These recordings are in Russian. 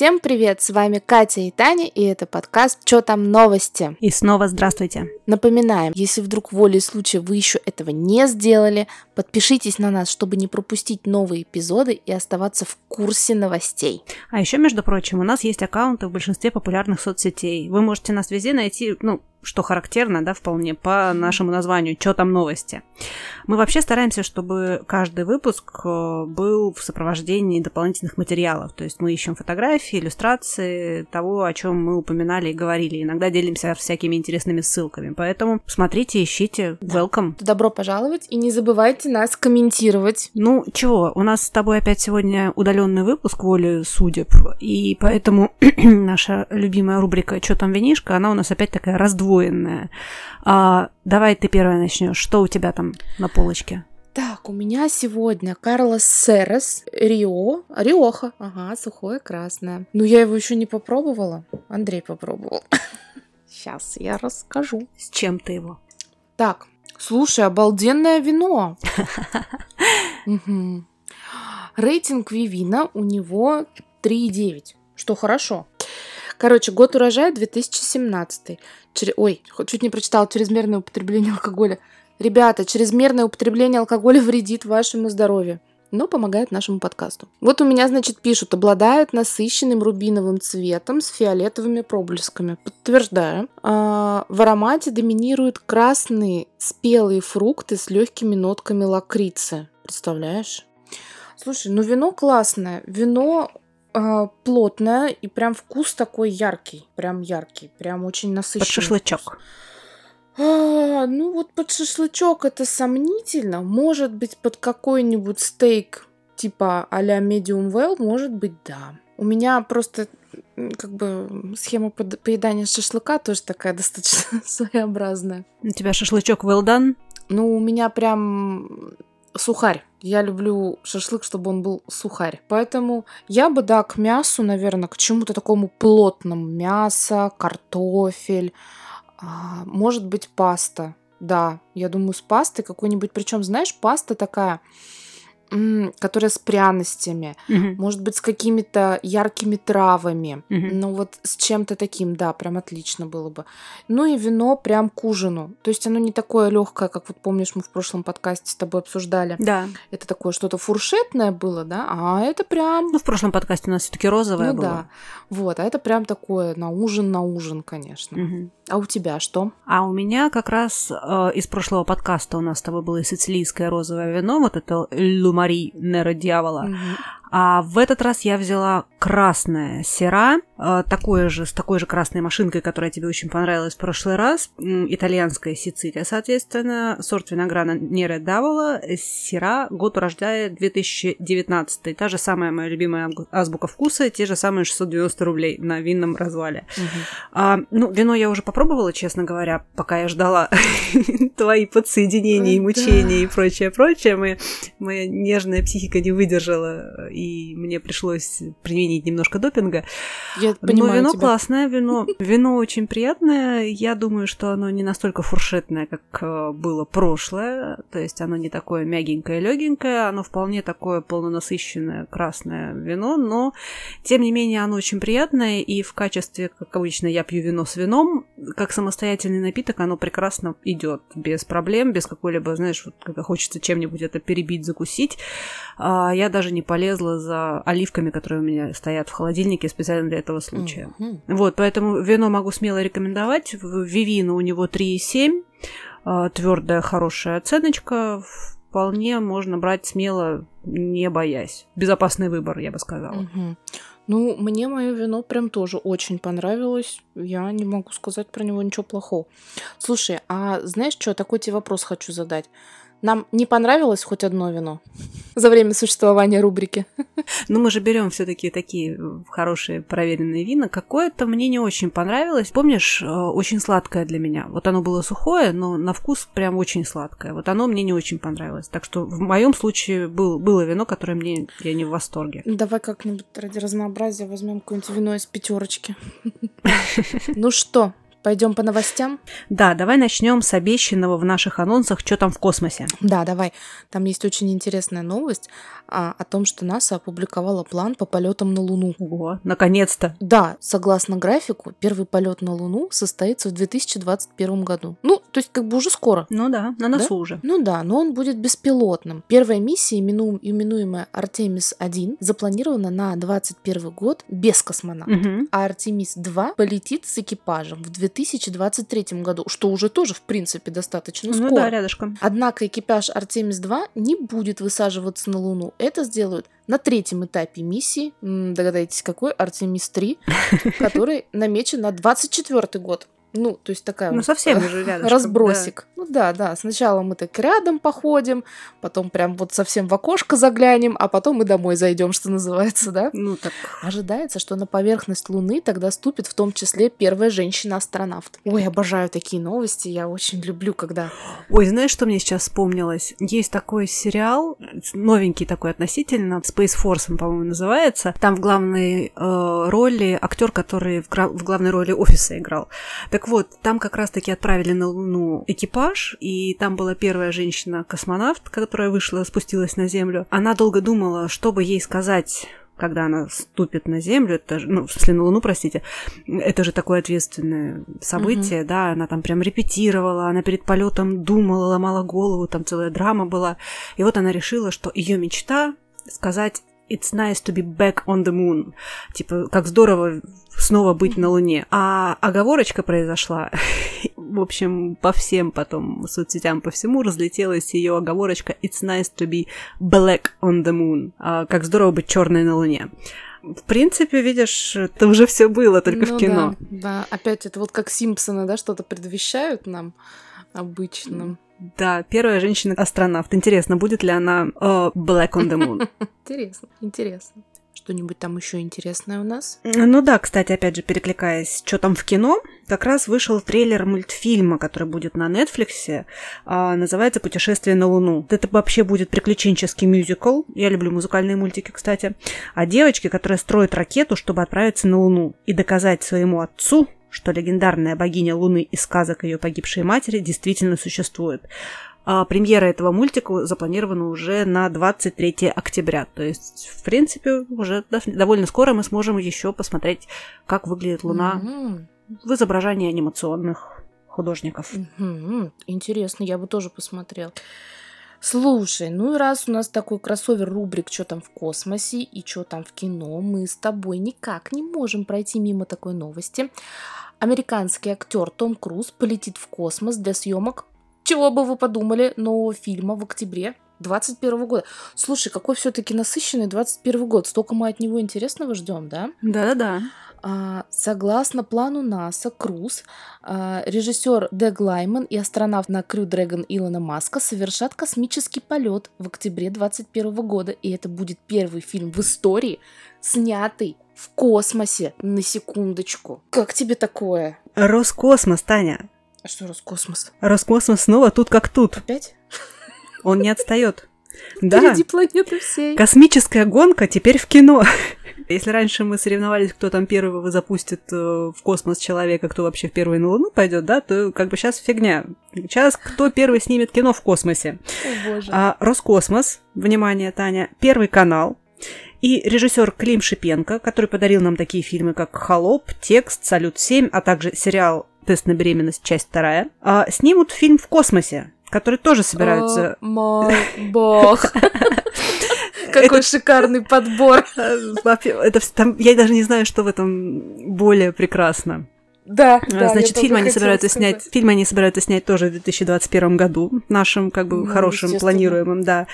Всем привет, с вами Катя и Таня, и это подкаст «Чё там новости?». И снова здравствуйте. Напоминаем, если вдруг волей случая вы еще этого не сделали, подпишитесь на нас, чтобы не пропустить новые эпизоды и оставаться в курсе новостей. А еще, между прочим, у нас есть аккаунты в большинстве популярных соцсетей. Вы можете нас везде найти, ну, что характерно, да, вполне по нашему названию «Чё там новости?». Мы вообще стараемся, чтобы каждый выпуск э, был в сопровождении дополнительных материалов. То есть мы ищем фотографии, иллюстрации того, о чем мы упоминали и говорили. Иногда делимся всякими интересными ссылками. Поэтому смотрите, ищите. Welcome. Добро пожаловать и не забывайте нас комментировать. Ну, чего, у нас с тобой опять сегодня удаленный выпуск воли судеб, и поэтому наша любимая рубрика «Чё там винишка?» она у нас опять такая раздвоенная. А, давай ты первая начнешь. Что у тебя там на полочке? Так, у меня сегодня Карлос Серес, Рио, Риоха. Ага, сухое красное. Ну, я его еще не попробовала. Андрей попробовал. Сейчас я расскажу. С чем ты его? Так, слушай, обалденное вино. Рейтинг Вивина у него 3,9, что хорошо. Короче, год урожая 2017. Чер... Ой, чуть не прочитала чрезмерное употребление алкоголя. Ребята, чрезмерное употребление алкоголя вредит вашему здоровью но помогает нашему подкасту. Вот у меня, значит, пишут, обладает насыщенным рубиновым цветом с фиолетовыми проблесками. Подтверждаю. А, в аромате доминируют красные спелые фрукты с легкими нотками лакрицы. Представляешь? Слушай, ну вино классное. Вино э, плотное и прям вкус такой яркий. Прям яркий. Прям очень насыщенный. Под шашлычок. А, ну вот под шашлычок это сомнительно. Может быть, под какой-нибудь стейк типа а-ля medium well, может быть, да. У меня просто как бы схема поедания шашлыка тоже такая достаточно своеобразная. У тебя шашлычок well done? Ну, у меня прям сухарь. Я люблю шашлык, чтобы он был сухарь. Поэтому я бы, да, к мясу, наверное, к чему-то такому плотному. Мясо, картофель, а, может быть, паста. Да, я думаю, с пастой какой-нибудь. Причем, знаешь, паста такая которая с пряностями, угу. может быть, с какими-то яркими травами. Угу. Ну вот с чем-то таким, да, прям отлично было бы. Ну и вино прям к ужину. То есть оно не такое легкое, как вот помнишь, мы в прошлом подкасте с тобой обсуждали. Да. Это такое что-то фуршетное было, да, а это прям... Ну, в прошлом подкасте у нас все таки розовое ну, было. да. Вот, а это прям такое на ужин, на ужин, конечно. Угу. А у тебя что? А у меня как раз э, из прошлого подкаста у нас с тобой было сицилийское розовое вино, вот это Лумари Нера Дьявола. Угу. А в этот раз я взяла красное сера, э, такое же, с такой же красной машинкой, которая тебе очень понравилась в прошлый раз. Итальянская Сицилия, соответственно. Сорт винограда Нере Давола. Сера, год урождая 2019. Та же самая моя любимая азбука вкуса, те же самые 690 рублей на винном развале. Угу. А, ну, вино я уже попробовала, честно говоря, пока я ждала твои подсоединения и мучения и прочее, прочее. Моя нежная психика не выдержала и мне пришлось применить немножко допинга. Я понимаю Но вино тебя. классное, вино, вино очень приятное. Я думаю, что оно не настолько фуршетное, как э, было прошлое. То есть оно не такое мягенькое, легенькое, оно вполне такое полнонасыщенное красное вино, но тем не менее оно очень приятное, и в качестве, как обычно, я пью вино с вином, как самостоятельный напиток, оно прекрасно идет без проблем, без какой-либо, знаешь, вот когда хочется чем-нибудь это перебить, закусить. А, я даже не полезла за оливками, которые у меня стоят в холодильнике специально для этого случая. Mm-hmm. Вот, поэтому вино могу смело рекомендовать. Вивина у него 3,7. А, Твердая, хорошая оценочка. Вполне можно брать смело, не боясь. Безопасный выбор, я бы сказала. Mm-hmm. Ну, мне мое вино прям тоже очень понравилось. Я не могу сказать про него ничего плохого. Слушай, а знаешь что, такой тебе вопрос хочу задать. Нам не понравилось хоть одно вино за время существования рубрики. Ну, мы же берем все-таки такие э, хорошие проверенные вина. Какое-то мне не очень понравилось. Помнишь, э, очень сладкое для меня. Вот оно было сухое, но на вкус прям очень сладкое. Вот оно мне не очень понравилось. Так что в моем случае был, было вино, которое мне я не в восторге. Давай как-нибудь ради разнообразия возьмем какое-нибудь вино из пятерочки. Ну что, Пойдем по новостям? Да, давай начнем с обещанного в наших анонсах, что там в космосе. Да, давай. Там есть очень интересная новость а, о том, что НАСА опубликовала план по полетам на Луну. Ого, наконец-то. Да, согласно графику, первый полет на Луну состоится в 2021 году. Ну, то есть как бы уже скоро. Ну да, на носу Да? уже. Ну да, но он будет беспилотным. Первая миссия, имену- именуемая Артемис-1, запланирована на 2021 год без космонавта. Мгм. А Артемис-2 полетит с экипажем в 2023 году, что уже тоже, в принципе, достаточно Ну скоро. да, рядышком. Однако экипаж Артемис-2 не будет высаживаться на Луну. Это сделают на третьем этапе миссии. Догадайтесь, какой? Артемис-3, который намечен на 24 год. Ну, то есть такая Ну вот, совсем рядышком. разбросик. Ну да, да. Сначала мы так рядом походим, потом прям вот совсем в окошко заглянем, а потом и домой зайдем, что называется, да? да. Ну так. Ожидается, что на поверхность Луны тогда ступит в том числе первая женщина-астронавт. Ой, обожаю такие новости, я очень люблю, когда... Ой, знаешь, что мне сейчас вспомнилось? Есть такой сериал, новенький такой относительно, Space Force, по-моему, называется. Там в главной э, роли актер, который в, в главной роли офиса играл. Так вот, там как раз-таки отправили на Луну экипаж, и там была первая женщина-космонавт, которая вышла, спустилась на Землю. Она долго думала, что бы ей сказать когда она ступит на Землю, это же, ну, в смысле, на Луну, простите, это же такое ответственное событие, да, она там прям репетировала, она перед полетом думала, ломала голову, там целая драма была. И вот она решила, что ее мечта сказать It's nice to be back on the moon. Типа, как здорово снова быть на Луне. А оговорочка произошла. В общем, по всем потом соцсетям, по всему разлетелась ее оговорочка It's nice to be black on the moon. А, как здорово быть черной на Луне. В принципе, видишь, это уже все было, только Ну в кино. Да, да, опять это вот как Симпсоны, да, что-то предвещают нам обычно. Да, первая женщина-астронавт. Интересно, будет ли она э, Black on the Moon? Интересно, интересно. Что-нибудь там еще интересное у нас? Ну да, кстати, опять же, перекликаясь, что там в кино, как раз вышел трейлер мультфильма, который будет на Нетфликсе, а, называется «Путешествие на Луну». Это вообще будет приключенческий мюзикл, я люблю музыкальные мультики, кстати, о девочке, которая строит ракету, чтобы отправиться на Луну и доказать своему отцу, что легендарная богиня Луны из сказок ее погибшей матери действительно существует. А премьера этого мультика запланирована уже на 23 октября. То есть, в принципе, уже дов- довольно скоро мы сможем еще посмотреть, как выглядит Луна Мгм. в изображении анимационных художников. Мгм. Интересно, я бы тоже посмотрел. Слушай, ну и раз у нас такой кроссовер рубрик «Что там в космосе» и «Что там в кино», мы с тобой никак не можем пройти мимо такой новости. Американский актер Том Круз полетит в космос для съемок, чего бы вы подумали, нового фильма в октябре 21 года. Слушай, какой все-таки насыщенный 21 год. Столько мы от него интересного ждем, да? Да-да-да. А, Согласно плану НАСА, Круз, а, режиссер Дэг Лайман и астронавт на Крю Дрэгон Илона Маска совершат космический полет в октябре 2021 года. И это будет первый фильм в истории, снятый в космосе. На секундочку. Как тебе такое? Роскосмос, Таня. А что Роскосмос? Роскосмос снова тут как тут. Опять? Он не отстает. Да, Впереди планеты всей. космическая гонка теперь в кино. Если раньше мы соревновались, кто там первого запустит э, в космос человека, кто вообще в первый на Луну пойдет, да, то как бы сейчас фигня. Сейчас кто первый снимет кино в космосе? О боже. А Роскосмос, внимание, Таня, Первый канал и режиссер Клим Шипенко, который подарил нам такие фильмы, как «Холоп», «Текст», «Салют-7», а также сериал «Тест на беременность. Часть вторая», а, снимут фильм в космосе, который тоже собираются... О мой бог. Какой шикарный подбор. Э, Это, я даже не знаю, что в этом более прекрасно. Да, А, да. Значит, фильм они собираются сказать. снять. Фильм они собираются снять тоже в 2021 году, нашим как бы Ну, хорошим, планируемым, да.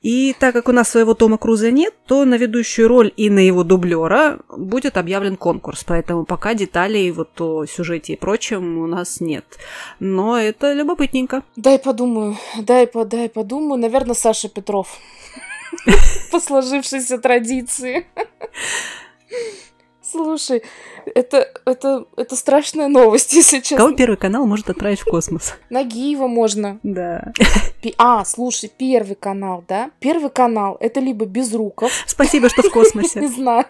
И так как у нас своего Тома Круза нет, то на ведущую роль и на его дублера будет объявлен конкурс, поэтому пока деталей вот о сюжете и прочем у нас нет. Но это любопытненько. Дай подумаю, дай, по, дай подумаю. Наверное, Саша Петров. По сложившейся традиции. Слушай, это, это, это страшная новость, если честно. Кого Первый канал может отправить в космос? Нагиева можно. Да. Пи- А, слушай, Первый канал, да? Первый канал — это либо Безруков, Спасибо, что в не космосе. знаю.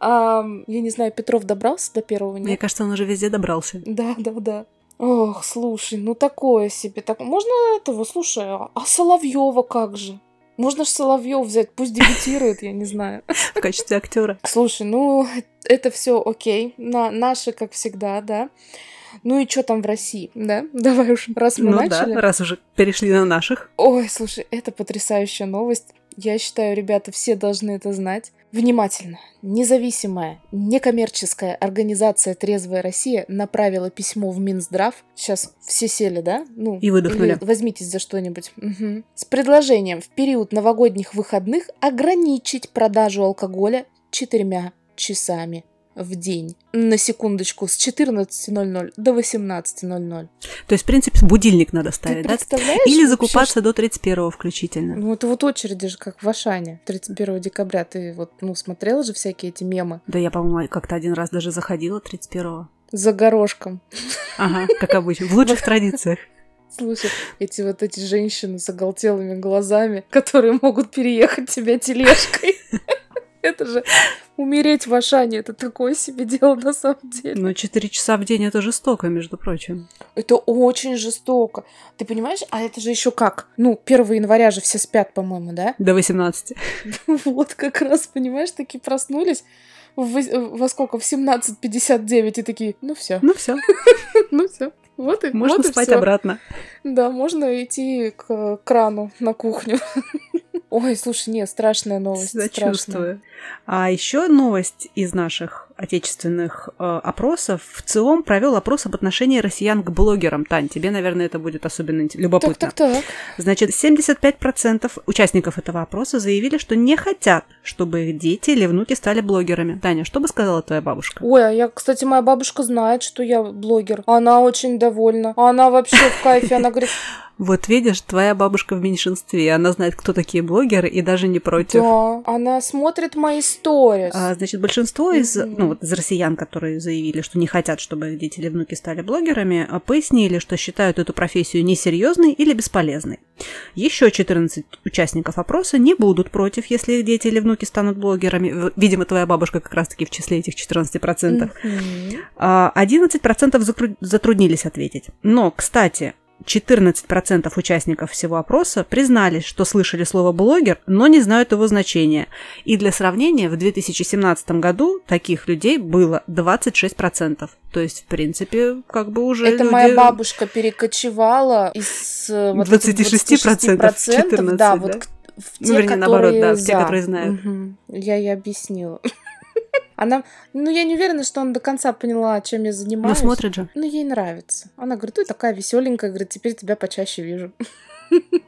Ам, Я не знаю, Петров добрался до первого, Мне кажется, он уже везде добрался. Да, да, да. Ох, слушай, ну такое себе. Так можно этого, слушай, а Соловьева как же? Можно ж Соловьев взять, пусть дебютирует, я не знаю. В качестве актера. Слушай, ну это все окей, на наши, как всегда, да. Ну и что там в России, да? Давай уж, раз мы Ну начали. да, раз уже перешли на наших. Ой, слушай, это потрясающая новость. Я считаю, ребята, все должны это знать. Внимательно. Независимая, некоммерческая организация «Трезвая Россия» направила письмо в Минздрав. Сейчас все сели, да? Ну, И выдохнули. возьмитесь за что-нибудь. Мгм. С предложением в период новогодних выходных ограничить продажу алкоголя четырьмя часами в день. На секундочку, с 14.00 до 18.00. То есть, в принципе, будильник надо Ты ставить, да? представляешь? Или вообще, закупаться до 31 включительно. Ну, это вот очереди же, как в Ашане. 31 декабря ты вот, ну, смотрела же всякие эти мемы Да я, по-моему, как-то один раз даже заходила 31-го. за горошком. Ага, как обычно. В лучших традициях. Слушай, эти вот эти женщины с оголтелыми глазами, которые могут переехать тебя тележкой. Это же умереть в Ашане, это такое себе дело на самом деле. Но 4 часа в день это жестоко, между прочим. Это очень жестоко. Ты понимаешь? А это же еще как? Ну, 1 января же все спят, по-моему, да? До 18. Вот как раз, понимаешь, такие проснулись во сколько? В 17.59 и такие, ну все, Ну все, ну все. Вот и можно вот и спать всё. обратно. Да, можно идти к крану на кухню. Ой, слушай, нет, страшная новость. страшная. Сочувствую. А еще новость из наших отечественных э, опросов. В ЦИОМ провел опрос об отношении россиян к блогерам. Тань, тебе, наверное, это будет особенно любопытно. Так, так, так. Значит, 75% участников этого опроса заявили, что не хотят, чтобы их дети или внуки стали блогерами. Таня, что бы сказала твоя бабушка? Ой, а я, кстати, моя бабушка знает, что я блогер. Она очень довольна. Она вообще в кайфе. Она говорит, Вот видишь, твоя бабушка в меньшинстве. Она знает, кто такие блогеры, и даже не против. да, она смотрит мои сторис. А, значит, большинство из, ну, вот из россиян, которые заявили, что не хотят, чтобы их дети или внуки стали блогерами, а, пояснили, что считают эту профессию несерьезной или бесполезной. Еще 14 участников опроса не будут против, если их дети или внуки станут блогерами. Видимо, твоя бабушка как раз-таки в числе этих 14%. Мгм. А 11% закру- затруднились ответить. Но, кстати, 14% участников всего опроса признались, что слышали слово «блогер», но не знают его значения. И для сравнения, в 2017 году таких людей было 26%. То есть, в принципе, как бы уже Это люди- моя бабушка перекочевала из э, вот этих 26% 26%, да, 14, вот да? к- в Ну, те, вернее, наоборот, да, в те, за. которые знают. Мгм. Я ей объяснила. Она, ну, я не уверена, что она до конца поняла, чем я Но занимаюсь. смотрит же. Ну, ей нравится. Она говорит, ты такая веселенькая, говорит, теперь тебя почаще вижу.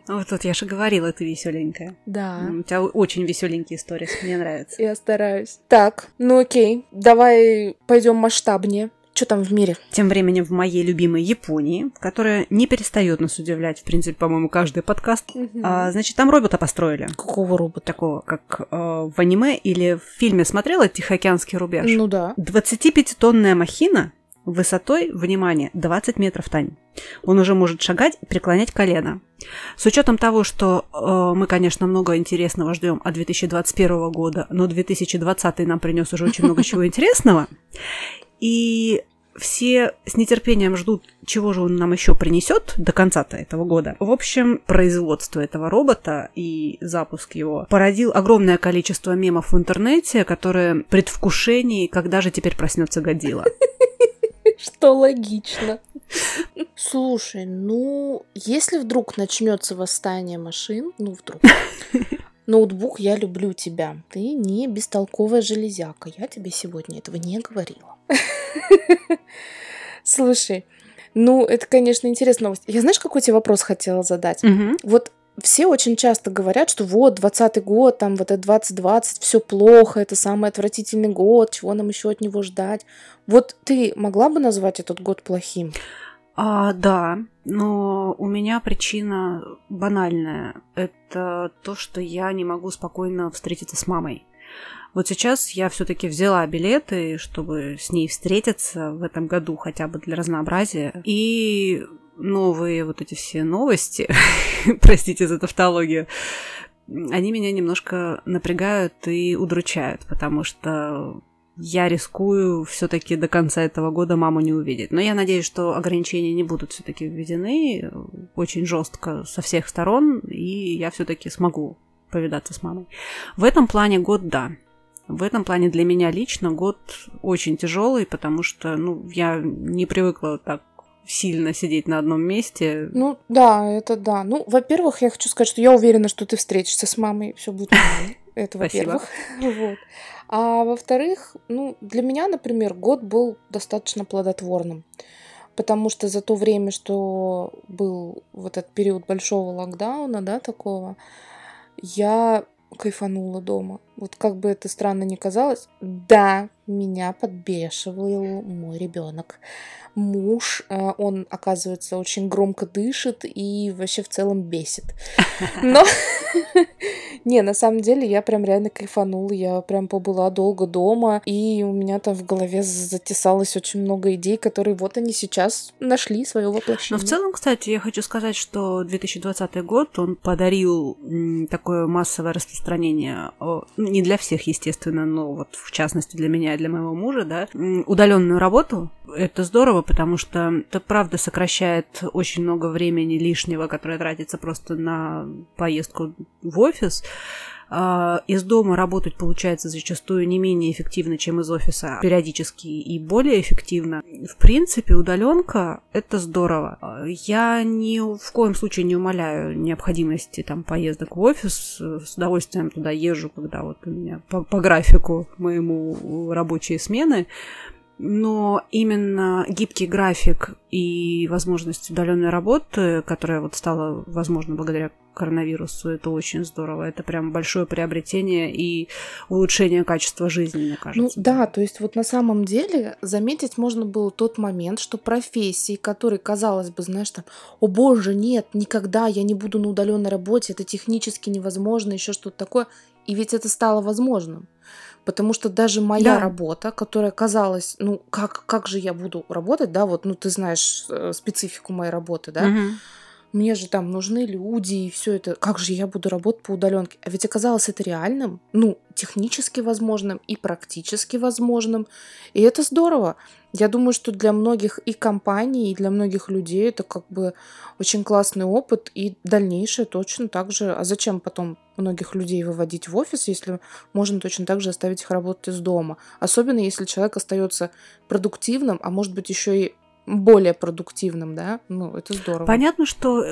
Вот тут я же говорила, ты веселенькая. Да. У тебя очень веселенькие истории, мне нравится. Я стараюсь. Так, ну окей, давай пойдем масштабнее. Что там в мире? Тем временем в моей любимой Японии, которая не перестает нас удивлять, в принципе, по-моему, каждый подкаст, а, значит, там робота построили. Какого робота? Такого, как э, в аниме или в фильме смотрела «Тихоокеанский рубеж». Ну да. 25-тонная махина высотой, внимание, 20 метров, Тань. Он уже может шагать и преклонять колено. С учетом того, что э, мы, конечно, много интересного ждем от 2021 года, но 2020 нам принес уже очень много чего интересного, и все с нетерпением ждут, чего же он нам еще принесет до конца-то этого года. В общем, производство этого робота и запуск его породил огромное количество мемов в интернете, которые в предвкушении, когда же теперь проснется Годзилла. Что логично. Слушай, ну, если вдруг начнется восстание машин, ну вдруг. Ноутбук, я люблю тебя. Ты не бестолковая железяка. Я тебе сегодня этого не говорила. Слушай, ну, это, конечно, интересная новость. Я знаешь, какой тебе вопрос хотела задать? Мгм. Вот все очень часто говорят, что вот 20 год, там вот это 2020, все плохо, это самый отвратительный год, чего нам еще от него ждать. Вот ты могла бы назвать этот год плохим? А, да, но у меня причина банальная. Это то, что я не могу спокойно встретиться с мамой. Вот сейчас я все-таки взяла билеты, чтобы с ней встретиться в этом году хотя бы для разнообразия. И новые вот эти все новости, простите за тавтологию, они меня немножко напрягают и удручают, потому что я рискую все-таки до конца этого года маму не увидеть. Но я надеюсь, что ограничения не будут все-таки введены очень жестко со всех сторон, и я все-таки смогу повидаться с мамой. В этом плане год да. В этом плане для меня лично год очень тяжелый, потому что ну, я не привыкла так сильно сидеть на одном месте. Ну да, это да. Ну, во-первых, я хочу сказать, что я уверена, что ты встретишься с мамой, все будет нормально. Это во-первых. Вот. А во-вторых, ну, для меня, например, год был достаточно плодотворным. Потому что за то время, что был вот этот период большого локдауна, да, такого, я кайфанула дома. Вот как бы это странно ни казалось, да, меня подбешивал мой ребенок муж, э, он, оказывается, очень громко дышит и вообще в целом бесит. Но, не, на самом деле я прям реально кайфанула, я прям побыла долго дома, и у меня там в голове затесалось очень много идей, которые вот они сейчас нашли свое воплощение. Но в целом, кстати, я хочу сказать, что 2020 год, он подарил такое массовое распространение, не для всех, естественно, но вот в частности для меня и для моего мужа, да, удаленную работу, это здорово, потому что это правда сокращает очень много времени лишнего, которое тратится просто на поездку в офис. А, из дома работать получается зачастую не менее эффективно, чем из офиса, периодически и более эффективно. В принципе, удаленка это здорово. Я ни в коем случае не умоляю необходимости там поездок в офис. С удовольствием туда езжу, когда вот у меня по, по графику моему рабочие смены но именно гибкий график и возможность удаленной работы, которая вот стала возможна благодаря коронавирусу, это очень здорово. Это прям большое приобретение и улучшение качества жизни, мне кажется. Ну да, то есть вот на самом деле заметить можно было тот момент, что профессии, которые, казалось бы, знаешь, там, о боже, нет, никогда я не буду на удаленной работе, это технически невозможно, еще что-то такое, и ведь это стало возможным. Потому что даже моя да. работа, которая казалась, ну, как, как же я буду работать, да, вот, ну, ты знаешь э, специфику моей работы, да, угу. Мне же там нужны люди и все это, как же я буду работать по удаленке? А ведь оказалось это реальным, ну, технически возможным и практически возможным, и это здорово. Я думаю, что для многих и компаний, и для многих людей это как бы очень классный опыт, и дальнейшее точно так же. А зачем потом многих людей выводить в офис, если можно точно так же оставить их работать из дома? Особенно если человек остается продуктивным, а может быть еще и более продуктивным, да, ну, это здорово. Понятно, что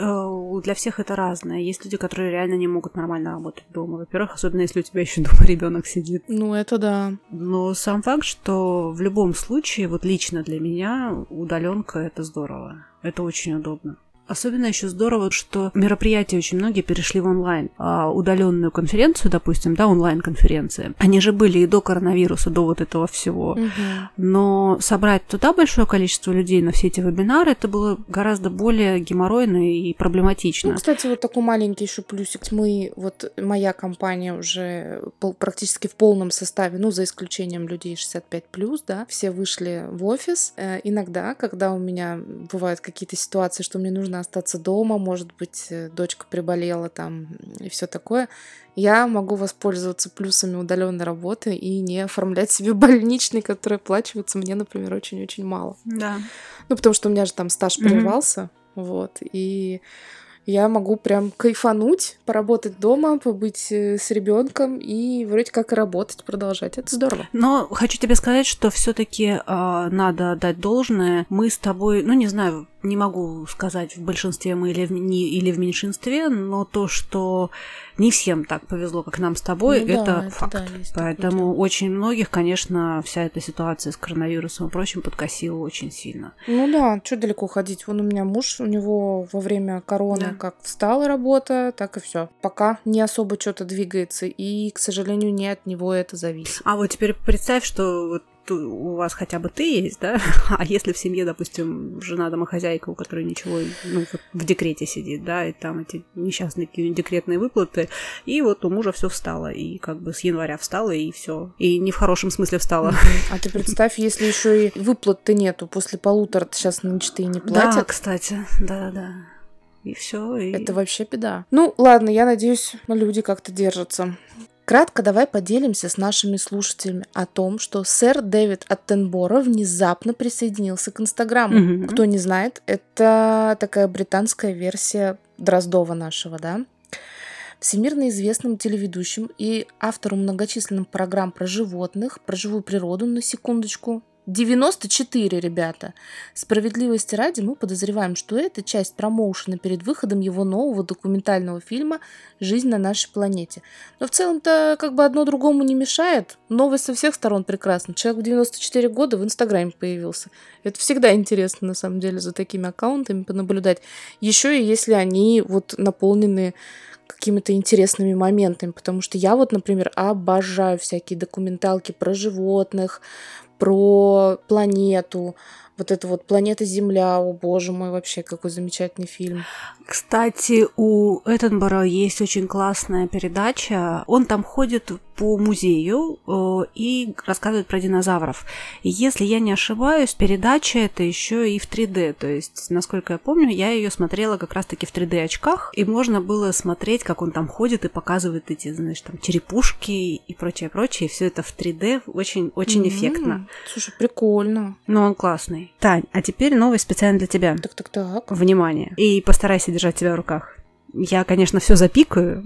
э, для всех это разное. Есть люди, которые реально не могут нормально работать дома. Во-первых, особенно если у тебя еще дома ребенок сидит. Ну, это да. Но сам факт, что в любом случае, вот лично для меня, удаленка это здорово. Это очень удобно. Особенно еще здорово, что мероприятия очень многие перешли в онлайн. А удаленную конференцию, допустим, да, онлайн-конференции, они же были и до коронавируса, до вот этого всего. Угу. Но собрать туда большое количество людей на все эти вебинары, это было гораздо более геморройно и проблематично. Ну, кстати, вот такой маленький еще плюсик. Мы, вот моя компания уже практически в полном составе, ну, за исключением людей 65+, да, все вышли в офис. Э, иногда, когда у меня бывают какие-то ситуации, что мне нужно остаться дома, может быть, э, дочка приболела там и все такое, я могу воспользоваться плюсами удаленной работы и не оформлять себе больничный, который оплачивается мне, например, очень-очень мало. Да. Ну, потому что у меня же там стаж прервался, mm-hmm. вот, и я могу прям кайфануть, поработать дома, побыть э, с ребенком и вроде как работать, продолжать. Это здорово. Но хочу тебе сказать, что все-таки э, надо дать должное. Мы с тобой, ну не знаю, не могу сказать в большинстве мы или в, не, или в меньшинстве, но то, что не всем так повезло, как нам с тобой, ну, это, да, это факт. Да, Поэтому такое. очень многих, конечно, вся эта ситуация с коронавирусом и прочим подкосила очень сильно. Ну да, что далеко ходить. Вон у меня муж, у него во время короны да. как встала работа, так и все. Пока не особо что-то двигается, и, к сожалению, не от него это зависит. А вот теперь представь, что вот у вас хотя бы ты есть, да, а если в семье, допустим, жена домохозяйка, у которой ничего, ну, в декрете сидит, да, и там эти несчастные декретные выплаты, и вот у мужа все встало, и как бы с января встало, и все, и не в хорошем смысле встало. А ты представь, если еще и выплат-то нету, после полутора сейчас нынче не платят. Да, кстати, да-да. И все. И... Это вообще беда. Ну, ладно, я надеюсь, люди как-то держатся. Кратко давай поделимся с нашими слушателями о том, что сэр Дэвид Аттенбора внезапно присоединился к Инстаграму. Mm-hmm. Кто не знает, это такая британская версия Дроздова нашего, да? Всемирно известным телеведущим и автором многочисленных программ про животных, про живую природу, на секундочку, 94, ребята. Справедливости ради, мы подозреваем, что это часть промоушена перед выходом его нового документального фильма «Жизнь на нашей планете». Но в целом-то как бы одно другому не мешает. Новость со всех сторон прекрасна. Человек в 94 года в Инстаграме появился. Это всегда интересно, на самом деле, за такими аккаунтами понаблюдать. Еще и если они вот наполнены какими-то интересными моментами, потому что я вот, например, обожаю всякие документалки про животных, про планету, вот это вот «Планета Земля», о боже мой, вообще какой замечательный фильм. Кстати, у Эттенбора есть очень классная передача. Он там ходит по музею э, и рассказывает про динозавров. И если я не ошибаюсь, передача это еще и в 3D. То есть, насколько я помню, я ее смотрела как раз-таки в 3D очках, и можно было смотреть, как он там ходит и показывает эти, знаешь, там черепушки и прочее, прочее. Все это в 3D очень, очень mm-hmm. эффектно. Слушай, прикольно. Ну, он классный. Тань, а теперь новость специально для тебя. Так, так, так. Внимание. И постарайся держать себя в руках. Я, конечно, все запикаю,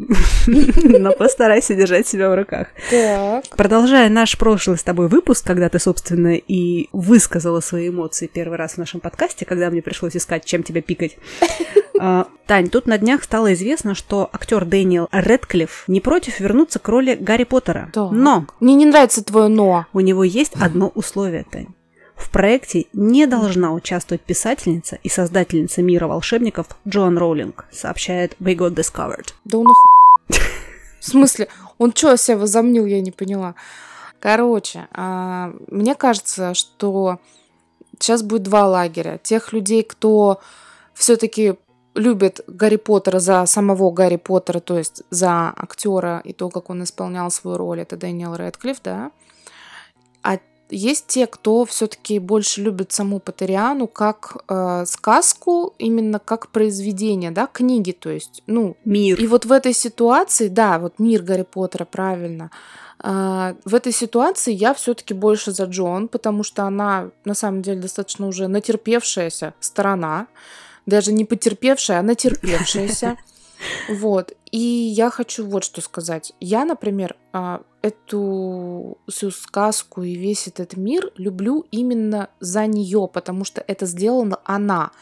но постарайся держать себя в руках. Так. Продолжая наш прошлый с тобой выпуск, когда ты, собственно, и высказала свои эмоции первый раз в нашем подкасте, когда мне пришлось искать, чем тебя пикать. А, Тань, тут на днях стало известно, что актер Дэниел Редклифф не против вернуться к роли Гарри Поттера. Но... Мне не нравится твое «но». У него есть одно условие, Тань. В проекте не должна участвовать писательница и создательница мира волшебников Джоан Роулинг, сообщает We Got Discovered. Да он В смысле? Он что себя возомнил, я не поняла. Короче, а, мне кажется, что сейчас будет два лагеря. Тех людей, кто все-таки любит Гарри Поттера за самого Гарри Поттера, то есть за актера и то, как он исполнял свою роль, это Дэниел Рэдклифф, да. Есть те, кто все-таки больше любит саму Патериану как э, сказку, именно как произведение, да, книги, то есть, ну, мир. И вот в этой ситуации, да, вот мир Гарри Поттера, правильно. Э, в этой ситуации я все-таки больше за Джон, потому что она на самом деле достаточно уже натерпевшаяся сторона, даже не потерпевшая, а натерпевшаяся. Вот. И я хочу вот что сказать. Я, например, а, эту всю сказку и весь этот мир люблю именно за нее, потому что это сделала она.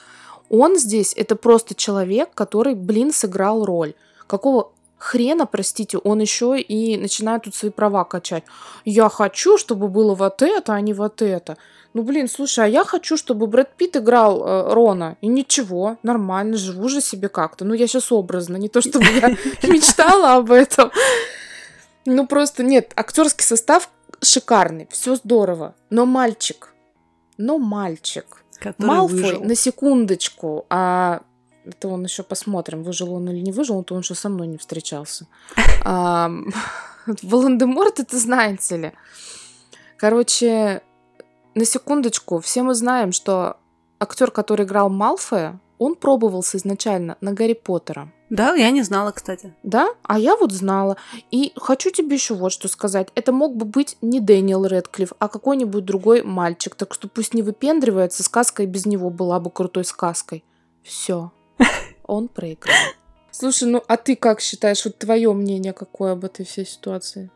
Он здесь это просто человек, который, блин, сыграл роль. Какого хрена, простите, он еще и начинает тут свои права качать. Я хочу, чтобы было вот это, а не вот это. Ну, блин, слушай, а я хочу, чтобы Брэд Питт играл э, Рона. И ничего, нормально, живу же себе как-то. Ну, я сейчас образно, не то чтобы я мечтала об этом. Ну, просто нет, актерский состав шикарный, все здорово. Но мальчик, но мальчик. Который Малфой, выжил. на секундочку, а это он еще посмотрим, выжил он или не выжил, то он еще со мной не встречался. А, Волан-де-Морт, это знаете ли. Короче, на секундочку, все мы знаем, что актер, который играл Малфоя, он пробовался изначально на Гарри Поттера. Да, я не знала, кстати. Да? А я вот знала. И хочу тебе еще вот что сказать. Это мог бы быть не Дэниел Редклифф, а какой-нибудь другой мальчик. Так что пусть не выпендривается, сказка и без него была бы крутой сказкой. Все. Он проиграл. Слушай, ну а ты как считаешь, вот твое мнение какое об этой всей ситуации?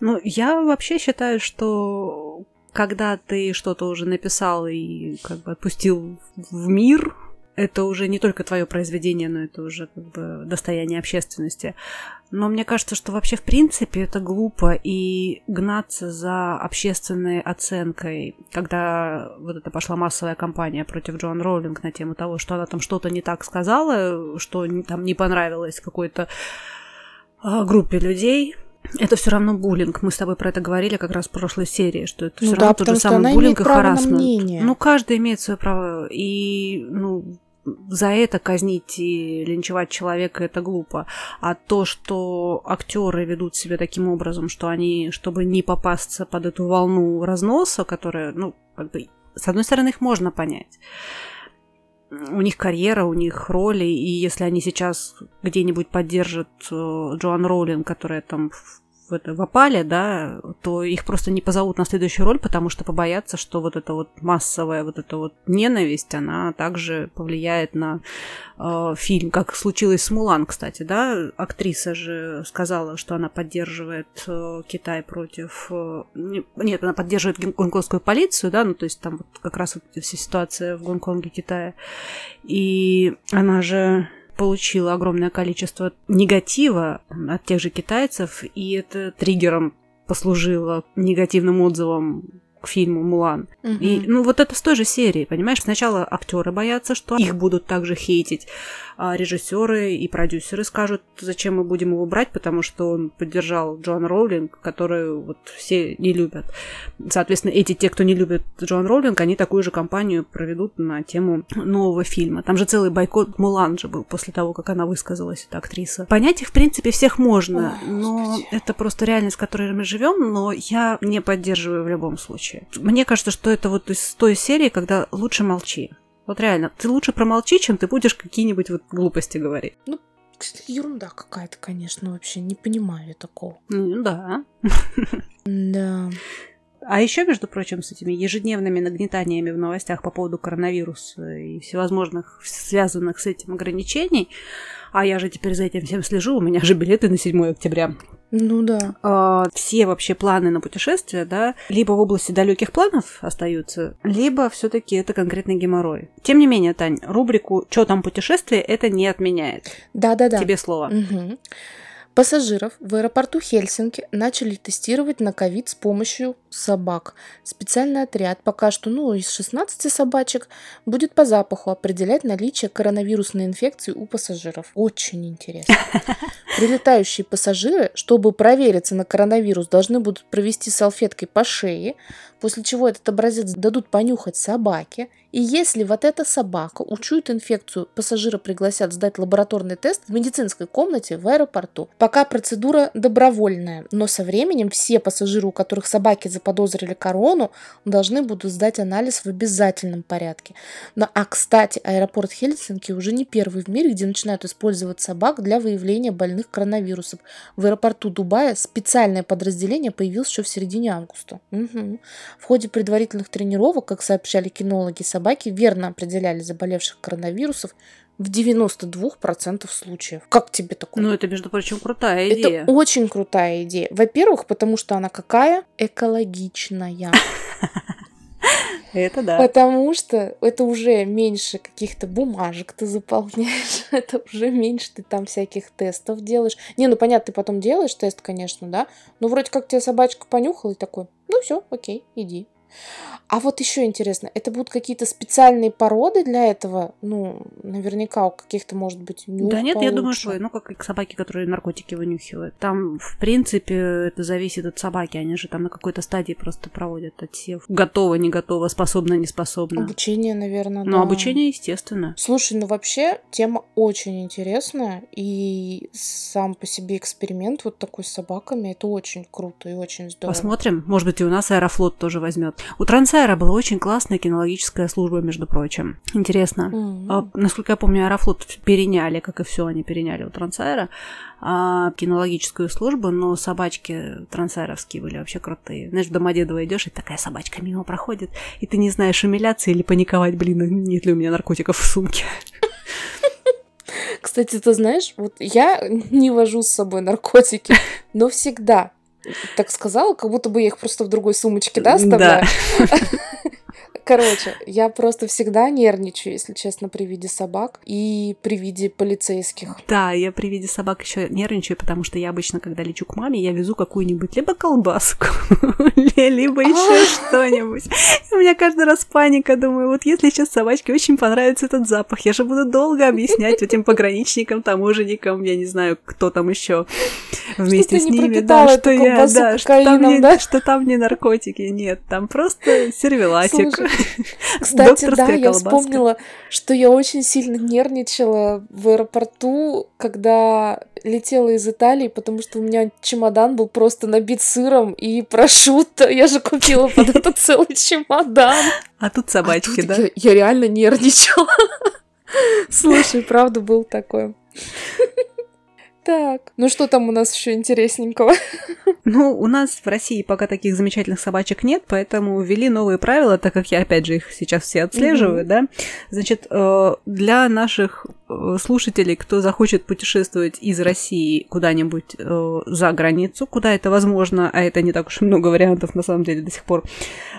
Ну, я вообще считаю, что когда ты что-то уже написал и как бы отпустил в мир, это уже не только твое произведение, но это уже как бы достояние общественности. Но мне кажется, что вообще в принципе это глупо и гнаться за общественной оценкой, когда вот это пошла массовая кампания против Джоан Роулинг на тему того, что она там что-то не так сказала, что там не понравилось какой-то а, группе людей, это все равно буллинг. Мы с тобой про это говорили как раз в прошлой серии, что это Ну все да, равно тот же самый буллинг и мнение. Ну, каждый имеет свое право. И, ну, за это казнить и линчевать человека это глупо. А то, что актеры ведут себя таким образом, что они, чтобы не попасться под эту волну разноса, которая, ну, как бы, с одной стороны, их можно понять. У них карьера, у них роли, и если они сейчас где-нибудь поддержат э, Джоан Роулинг, которая там в, в, опале, да, то их просто не позовут на следующую роль, потому что побоятся, что вот эта вот массовая вот эта вот ненависть, она также повлияет на э, фильм, как случилось с Мулан, кстати, да, актриса же сказала, что она поддерживает э, Китай против... э, не- нет, она поддерживает гон- гонконгскую полицию, да, ну, то есть там вот как раз вот вся ситуация в Гонконге, Китае. И она же получила огромное количество негатива от тех же китайцев, и это триггером послужило негативным отзывам к фильму Мулан. Мгм. И, ну, вот это с той же серии, понимаешь? Сначала актеры боятся, что их будут также хейтить, а режиссеры и продюсеры скажут, зачем мы будем его брать, потому что он поддержал Джоан Роулинг, которую вот все не любят. Соответственно, эти те, кто не любит Джоан Роулинг, они такую же кампанию проведут на тему нового фильма. Там же целый бойкот Мулан же был после того, как она высказалась, эта актриса. Понять их, в принципе, всех можно, Ой, но господи. это просто реальность, в которой мы живем, но я не поддерживаю в любом случае. Мне кажется, что это вот из той серии, когда лучше молчи. Вот реально, ты лучше промолчи, чем ты будешь какие-нибудь вот глупости говорить. Кстати, ерунда какая-то, конечно, вообще. Не понимаю я такого. Ну да. Да. А еще, между прочим, с этими ежедневными нагнетаниями в новостях по поводу коронавируса и всевозможных связанных с этим ограничений, а я же теперь за этим всем слежу, у меня же билеты на 7 октября. Ну да. А, все вообще планы на путешествия, да, либо в области далеких планов остаются, либо все-таки это конкретный геморрой. Тем не менее, Тань, рубрику «Чё там путешествие» это не отменяет. Да-да-да. Тебе слово. Мгм. Пассажиров в аэропорту Хельсинки начали тестировать на ковид с помощью собак. Специальный отряд пока что, ну, из 16 собачек будет по запаху определять наличие коронавирусной инфекции у пассажиров. Очень интересно. Прилетающие пассажиры, чтобы провериться на коронавирус, должны будут провести салфеткой по шее, после чего этот образец дадут понюхать собаке. И если вот эта собака учует инфекцию, пассажира пригласят сдать лабораторный тест в медицинской комнате в аэропорту. Пока процедура добровольная, но со временем все пассажиры, у которых собаки заподозрили корону, должны будут сдать анализ в обязательном порядке. Ну, а, кстати, аэропорт Хельсинки уже не первый в мире, где начинают использовать собак для выявления больных коронавирусом. В аэропорту Дубая специальное подразделение появилось еще в середине августа. Мгм. В ходе предварительных тренировок, как сообщали кинологи, собаки верно определяли заболевших коронавирусов в 92% случаев. Как тебе такое? Ну, это, между прочим, крутая Это идея. очень крутая идея. Во-первых, потому что она какая? Экологичная. Это да. Потому что это уже меньше каких-то бумажек ты заполняешь, это уже меньше ты там всяких тестов делаешь. Не, ну понятно, ты потом делаешь тест, конечно, да, но вроде как тебя собачка понюхала и такой, ну все, окей, иди. А вот еще интересно, это будут какие-то специальные породы для этого? Ну, наверняка у каких-то, может быть, нюх Да нет, я думаю, получше. что, ну, как и собаки, которые наркотики вынюхивают. Там, в принципе, это зависит от собаки. Они же там на какой-то стадии просто проводят отсев. Готово, не готово, способно, не способно. Обучение, наверное, Ну, обучение, естественно. Слушай, ну вообще тема очень интересная, и сам по себе эксперимент вот такой с собаками, это очень круто и очень здорово. Посмотрим. Может быть, и у нас Аэрофлот тоже возьмет. У Трансаэра была очень классная кинологическая служба, между прочим. Интересно. Мгм. А, насколько я помню, Аэрофлот переняли, как и все, они переняли у Трансаэра а, кинологическую службу, но собачки трансаэровские были вообще крутые. Знаешь, в Домодедово идешь, и такая собачка мимо проходит, и ты не знаешь, умиляться или паниковать, блин, нет ли у меня наркотиков в сумке. Кстати, ты знаешь, вот я не вожу с собой наркотики, но всегда так сказала, как будто бы я их просто в другой сумочке, да, оставляю. Короче, я просто всегда нервничаю, если честно, при виде собак и при виде полицейских. Да, я при виде собак еще нервничаю, потому что я обычно, когда лечу к маме, я везу какую-нибудь либо колбаску, либо еще что-нибудь. У меня каждый раз паника, думаю, вот если сейчас собачке очень понравится этот запах, я же буду долго объяснять этим пограничникам, таможенникам, я не знаю, кто там еще вместе с ними, да, что я, да, что там не наркотики, нет, там просто сервелатик. Кстати, да, я вспомнила, что я очень сильно нервничала в аэропорту, когда летела из Италии, потому что у меня чемодан был просто набит сыром и прошутто. Я же купила под это целый чемодан. А тут собачки, а да? Я, я реально нервничала. Слушай, правда был такой. Так, ну что там у нас еще интересненького? Ну, у нас в России пока таких замечательных собачек нет, поэтому ввели новые правила, так как я, опять же, их сейчас все отслеживаю, mm-hmm. да. Значит, э, для наших э, слушателей, кто захочет путешествовать из России куда-нибудь э, за границу, куда это возможно, а это не так уж и много вариантов на самом деле до сих пор,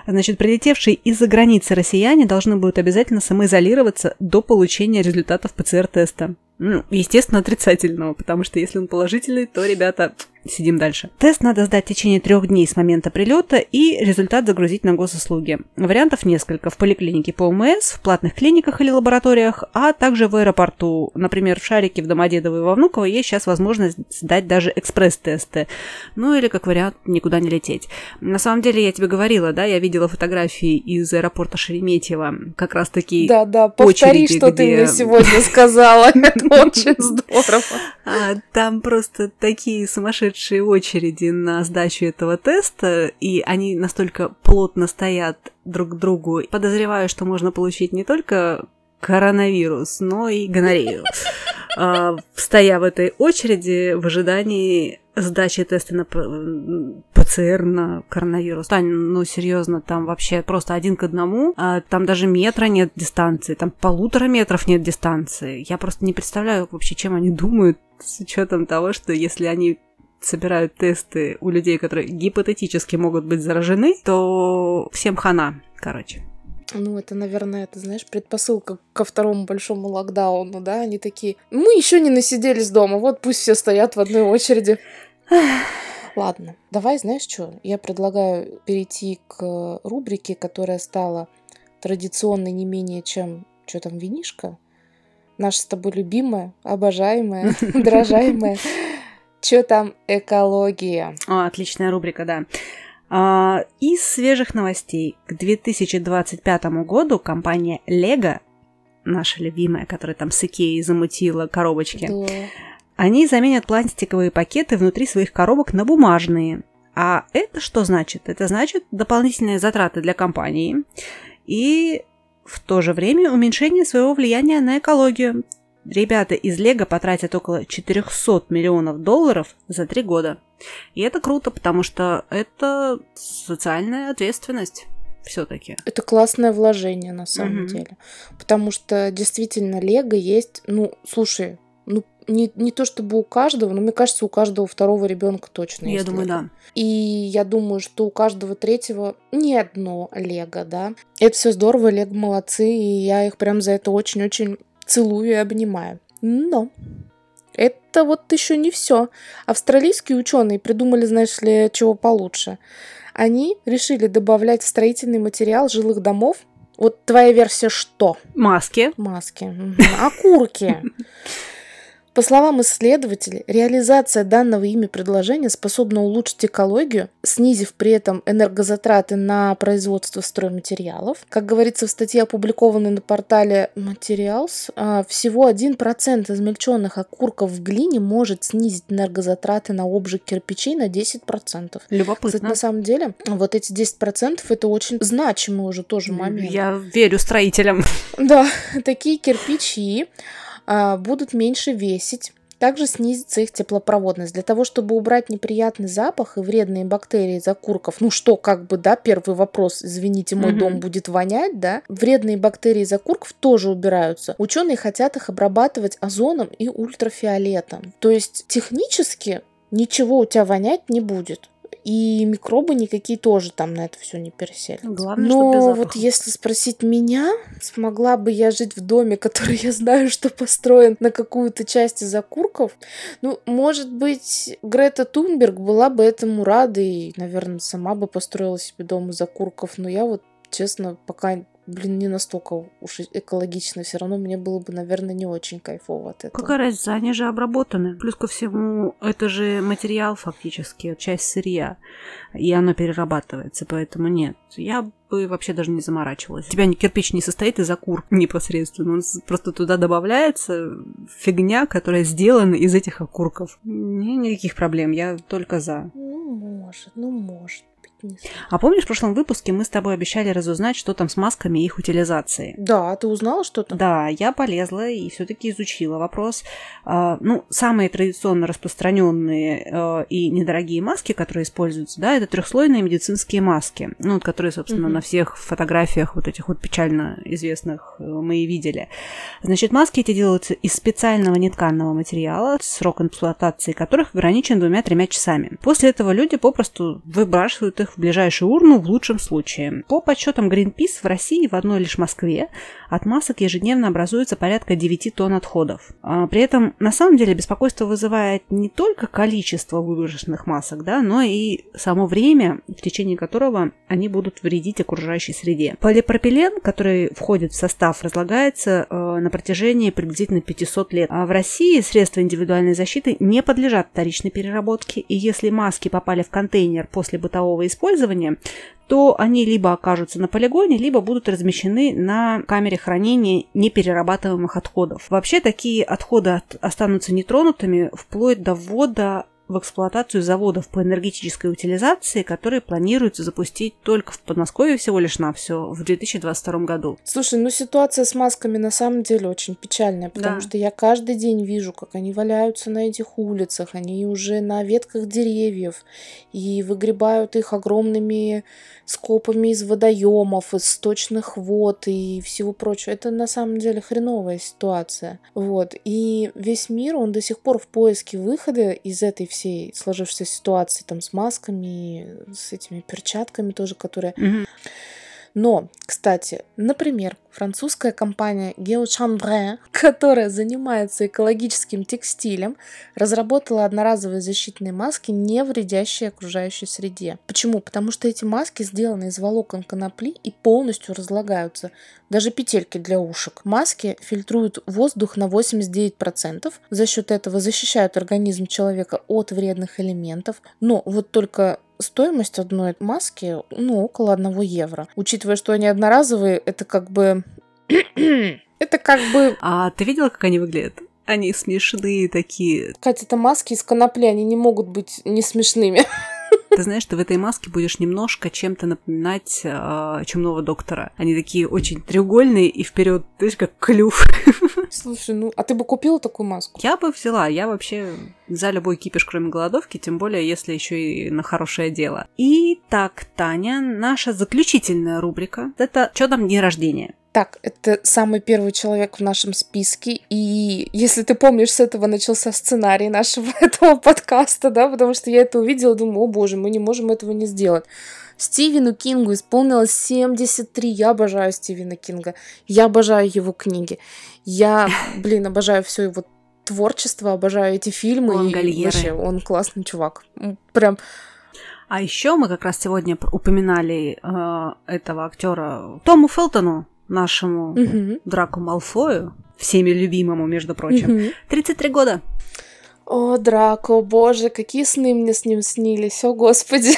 значит, прилетевшие из-за границы россияне должны будут обязательно самоизолироваться до получения результатов ПЦР-теста. Ну, естественно, отрицательного, потому что если он положительный, то, ребята, Сидим дальше. Тест надо сдать в течение трех дней с момента прилета и результат загрузить на госуслуги. Вариантов несколько. В поликлинике по ОМС, в платных клиниках или лабораториях, а также в аэропорту. Например, в Шарике, в Домодедово и во Внуково есть сейчас возможность сдать даже экспресс-тесты. Ну или, как вариант, никуда не лететь. На самом деле, я тебе говорила, да, я видела фотографии из аэропорта Шереметьево. Как раз таки Да, да, повтори, что где... ты мне сегодня сказала. Это очень здорово. А, там просто такие сумасшедшие сумасшедшие очереди на сдачу этого теста, и они настолько плотно стоят друг к другу. Подозреваю, что можно получить не только коронавирус, но и гонорею. А, стоя в этой очереди в ожидании сдачи теста на ПЦР на коронавирус. Тань, ну серьезно, там вообще просто один к одному. А, там даже метра нет дистанции, там полутора метров нет дистанции. Я просто не представляю вообще, чем они думают с учетом того, что если они собирают тесты у людей, которые гипотетически могут быть заражены, то всем хана, короче. Ну, это, наверное, это, знаешь, предпосылка ко второму большому локдауну, да? Они такие, мы еще не насиделись дома, вот пусть все стоят в одной очереди. Ладно, давай, знаешь что, я предлагаю перейти к рубрике, которая стала традиционной не менее чем, что там, винишка? Наша с тобой любимая, обожаемая, дрожаемая что там экология? О, отличная рубрика, да. А, из свежих новостей к 2025 году компания Lego, наша любимая, которая там с Икеей замутила коробочки, да. они заменят пластиковые пакеты внутри своих коробок на бумажные. А это что значит? Это значит дополнительные затраты для компании и в то же время уменьшение своего влияния на экологию ребята из Лего потратят около 400 миллионов долларов за три года. И это круто, потому что это социальная ответственность все-таки. Это классное вложение на самом угу. деле. Потому что действительно Лего есть, ну, слушай, ну, не, не то чтобы у каждого, но мне кажется, у каждого второго ребенка точно я есть. Я думаю, лего. да. И я думаю, что у каждого третьего не одно Лего, да. Это все здорово, Лего молодцы, и я их прям за это очень-очень целую и обнимаю. Но это вот еще не все. Австралийские ученые придумали, знаешь ли, чего получше. Они решили добавлять в строительный материал жилых домов. Вот твоя версия что? Маски. Маски. Окурки. По словам исследователей, реализация данного ими предложения способна улучшить экологию, снизив при этом энергозатраты на производство стройматериалов. Как говорится в статье, опубликованной на портале Materials, а, всего 1% измельченных окурков в глине может снизить энергозатраты на обжиг кирпичей на 10%. Любопытно. Кстати, на самом деле, вот эти 10% это очень значимый уже тоже момент. Я верю строителям. Да, такие кирпичи будут меньше весить. Также снизится их теплопроводность. Для того, чтобы убрать неприятный запах и вредные бактерии из окурков, ну что, как бы, да, первый вопрос, извините, мой mm-hmm. дом будет вонять, да, вредные бактерии из окурков тоже убираются. Ученые хотят их обрабатывать озоном и ультрафиолетом. То есть технически ничего у тебя вонять не будет и микробы никакие тоже там на это все не пересели. Главное, Но вот если спросить меня, смогла бы я жить в доме, который я знаю, что построен на какую-то часть из окурков, ну, может быть, Грета Тунберг была бы этому рада и, наверное, сама бы построила себе дом из окурков, но я вот, честно, пока блин, не настолько уж экологично, все равно мне было бы, наверное, не очень кайфово от этого. Какая разница, они же обработаны. Плюс ко всему, это же материал фактически, часть сырья, и оно перерабатывается, поэтому нет. Я бы вообще даже не заморачивалась. У тебя кирпич не состоит из окурок непосредственно, он просто туда добавляется фигня, которая сделана из этих окурков. Никаких проблем, я только за. Ну, может, ну, может. А помнишь, в прошлом выпуске мы с тобой обещали разузнать, что там с масками и их утилизацией? Да, ты узнала что-то? Да, я полезла и все-таки изучила вопрос. А, Ну, самые традиционно распространенные э, и недорогие маски, которые используются, да, это трехслойные медицинские маски, ну, вот которые, собственно, Мгм. на всех фотографиях вот этих вот печально известных э, мы и видели. Значит, маски эти делаются из специального нетканного материала, срок эксплуатации которых ограничен двумя-тремя часами. После этого люди попросту выбрасывают их в ближайшую урну в лучшем случае. По подсчетам Greenpeace в России в одной лишь Москве от масок ежедневно образуется порядка 9 тонн отходов. А При этом, на самом деле, беспокойство вызывает не только количество выброшенных масок, да, но и само время, в течение которого они будут вредить окружающей среде. Полипропилен, который входит в состав, разлагается э, на протяжении приблизительно 500 лет. А в России средства индивидуальной защиты не подлежат вторичной переработке, и если маски попали в контейнер после бытового использования, то они либо окажутся на полигоне, либо будут размещены на камере хранения неперерабатываемых отходов. Вообще такие отходы от- останутся нетронутыми вплоть до ввода в эксплуатацию заводов по энергетической утилизации, которые планируется запустить только в Подмосковье всего лишь на все в 2022 году. Слушай, ну ситуация с масками на самом деле очень печальная, потому Да. что я каждый день вижу, как они валяются на этих улицах, они уже на ветках деревьев и выгребают их огромными скопами из водоемов, из сточных вод и всего прочего. Это на самом деле хреновая ситуация. Вот. И весь мир, он до сих пор в поиске выхода из этой всей сложившейся ситуации там с масками, с этими перчатками тоже, которые но, кстати, например, французская компания Geochambre, которая занимается экологическим текстилем, разработала одноразовые защитные маски, не вредящие окружающей среде. Почему? Потому что эти маски сделаны из волокон конопли и полностью разлагаются. Даже петельки для ушек. Маски фильтруют воздух на 89%, за счет этого защищают организм человека от вредных элементов. Но вот только стоимость одной маски, ну, около 1 евро. Учитывая, что они одноразовые, это как бы... это как бы... А ты видела, как они выглядят? Они смешные такие. Катя, это маски из конопли, они не могут быть не смешными. Ты знаешь, ты в этой маске будешь немножко чем-то напоминать э, чумного доктора. Они такие очень треугольные и вперед, знаешь, как клюв. Слушай, ну, а ты бы купила такую маску? Я бы взяла, я вообще за любой кипиш, кроме голодовки, тем более, если еще и на хорошее дело. Итак, Таня, наша заключительная рубрика. Это что там день рождения? Так, это самый первый человек в нашем списке, и если ты помнишь, с этого начался сценарий нашего этого подкаста, да, потому что я это увидела, думаю, о боже, мы не можем этого не сделать. Стивену Кингу исполнилось 73. Я обожаю Стивена Кинга. Я обожаю его книги. Я, блин, обожаю все его творчество, обожаю эти фильмы. и Лангольеры. вообще, он классный чувак. Прям А еще мы как раз сегодня упоминали э, этого актера Тому Фелтону, нашему мгм, Драку Малфою, всеми любимому, между прочим. мгм. 33 года. О, Драко, боже, какие сны мне с ним снились, о господи.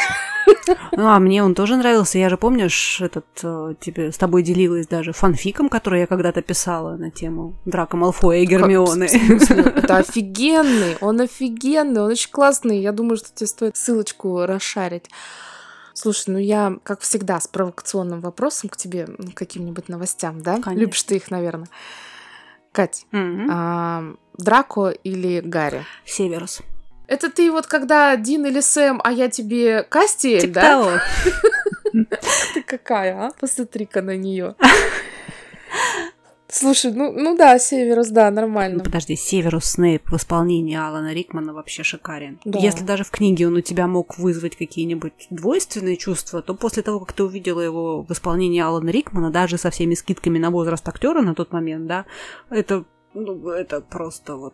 Ну, а мне он тоже нравился. Я же, помнишь, этот э, тебе с тобой делилась даже фанфиком, который я когда-то писала на тему Драка Малфоя и Гермионы. Это офигенный, он офигенный, он очень классный. Я думаю, что тебе стоит ссылочку расшарить. Слушай, ну я, как всегда, с провокационным вопросом к тебе, ну, каким-нибудь новостям, да? Конечно. Любишь ты их, наверное. Кать, Мгм. а, Драко или Гарри? Северус. Это ты вот когда Дин или Сэм, а я тебе Кастиэль, Типа да? Ты какая, а? Посмотри-ка на нее. Слушай, ну, ну да, Северус, да, нормально. Ну, подожди, Северус Снейп в исполнении Алана Рикмана вообще шикарен. Да. Если даже в книге он у тебя мог вызвать какие-нибудь двойственные чувства, то после того, как ты увидела его в исполнении Алана Рикмана, даже со всеми скидками на возраст актера на тот момент, да, это, ну, это просто вот,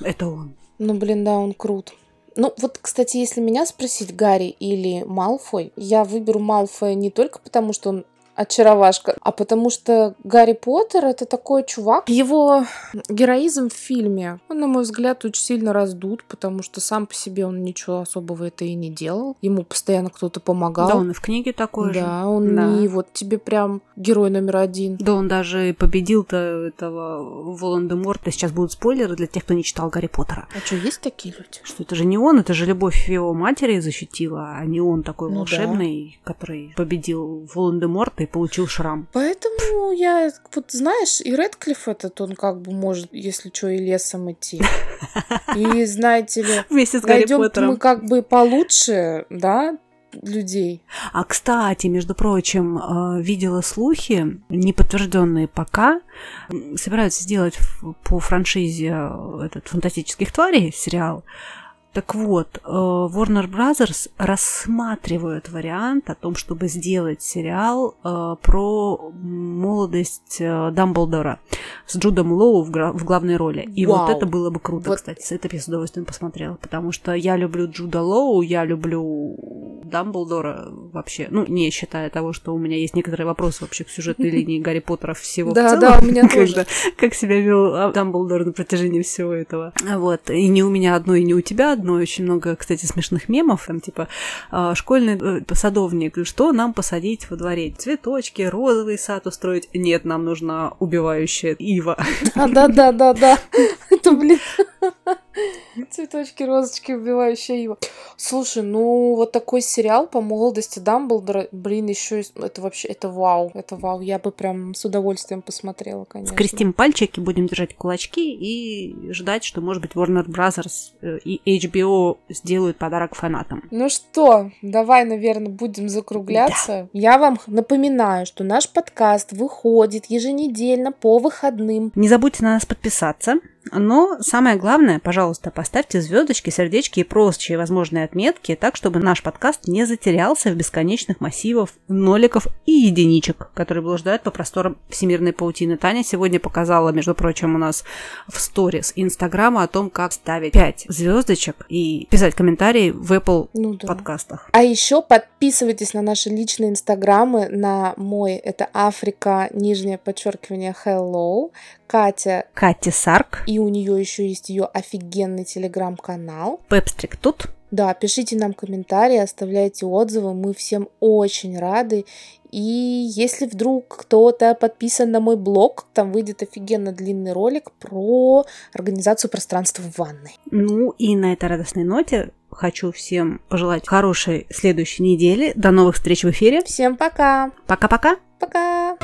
это он. Ну, блин, да, он крут. Ну, вот, кстати, если меня спросить, Гарри или Малфой, я выберу Малфоя не только потому, что он очаровашка, а потому что Гарри Поттер это такой чувак. Его героизм в фильме, он, на мой взгляд, очень сильно раздут, потому что сам по себе он ничего особого это и не делал. Ему постоянно кто-то помогал. Да, он и в книге такой же. Да, он Да. не вот тебе прям герой номер один. Да, он даже победил-то этого Волан-де-Морта. Сейчас будут спойлеры для тех, кто не читал Гарри Поттера. А что, есть такие люди? Что это же не он, это же любовь его матери защитила, а не он такой Ну да. волшебный, который победил Волан-де-Морта и получил шрам. Поэтому я, вот знаешь, и Редклифф этот, он как бы может, если что, и лесом идти. И знаете ли, Вместе с Гарри Поттером. мы как бы получше, да, людей. А кстати, между прочим, э, видела слухи, неподтвержденные пока, собираются сделать по франшизе э, этот фантастических тварей сериал. Так вот, э, Warner Brothers рассматривают вариант о том, чтобы сделать сериал э, про молодость э, Дамблдора с Джудом Лоу в, в главной роли. И вот Вау. это было бы круто, Вот. кстати. С это я с удовольствием посмотрела. Потому что я люблю Джуда Лоу, я люблю Дамблдора вообще. Ну, не считая того, что у меня есть некоторые вопросы вообще к сюжетной линии Гарри Поттера всего в Да, целом. да, у меня тоже. Как себя вел а, Дамблдор на протяжении всего этого. Вот. И не у меня одно, и не у тебя одно. Очень много, кстати, смешных мемов. Там типа а, школьный э, садовник. Что нам посадить во дворе? Цветочки, розовый сад устроить? Нет, нам нужна убивающая ива. А, да, да, да, да. Это, блин, цветочки, розочки, убивающие его. Слушай, ну вот такой сериал по молодости Дамблдора, блин, еще это вообще, это вау, это вау. Я бы прям с удовольствием посмотрела, конечно. Скрестим пальчики, будем держать кулачки и ждать, что, может быть, Warner Brothers э, и HBO сделают подарок фанатам. Ну что, давай, наверное, будем закругляться. Я вам напоминаю, что наш подкаст выходит еженедельно по выходным. Не забудьте на нас подписаться. Но самое главное, пожалуйста, поставьте звездочки, сердечки и прочие возможные отметки, так, чтобы наш подкаст не затерялся в бесконечных массивов ноликов и единичек, которые блуждают по просторам всемирной паутины. Таня сегодня показала, между прочим, у нас в сторис Инстаграма о том, как ставить 5 звездочек и писать комментарии в Apple Ну да. подкастах. А еще подписывайтесь на наши личные инстаграмы, на мой, это Африка, нижнее подчеркивание Hello, Катя, Катя Сарк, и у нее еще есть ее офигенный телеграм-канал. Пепстрик тут. Да, пишите нам комментарии, оставляйте отзывы, мы всем очень рады. И если вдруг кто-то подписан на мой блог, там выйдет офигенно длинный ролик про организацию пространства в ванной. Ну и на этой радостной ноте хочу всем пожелать хорошей следующей недели. До новых встреч в эфире. Всем пока! Пока-пока. Пока!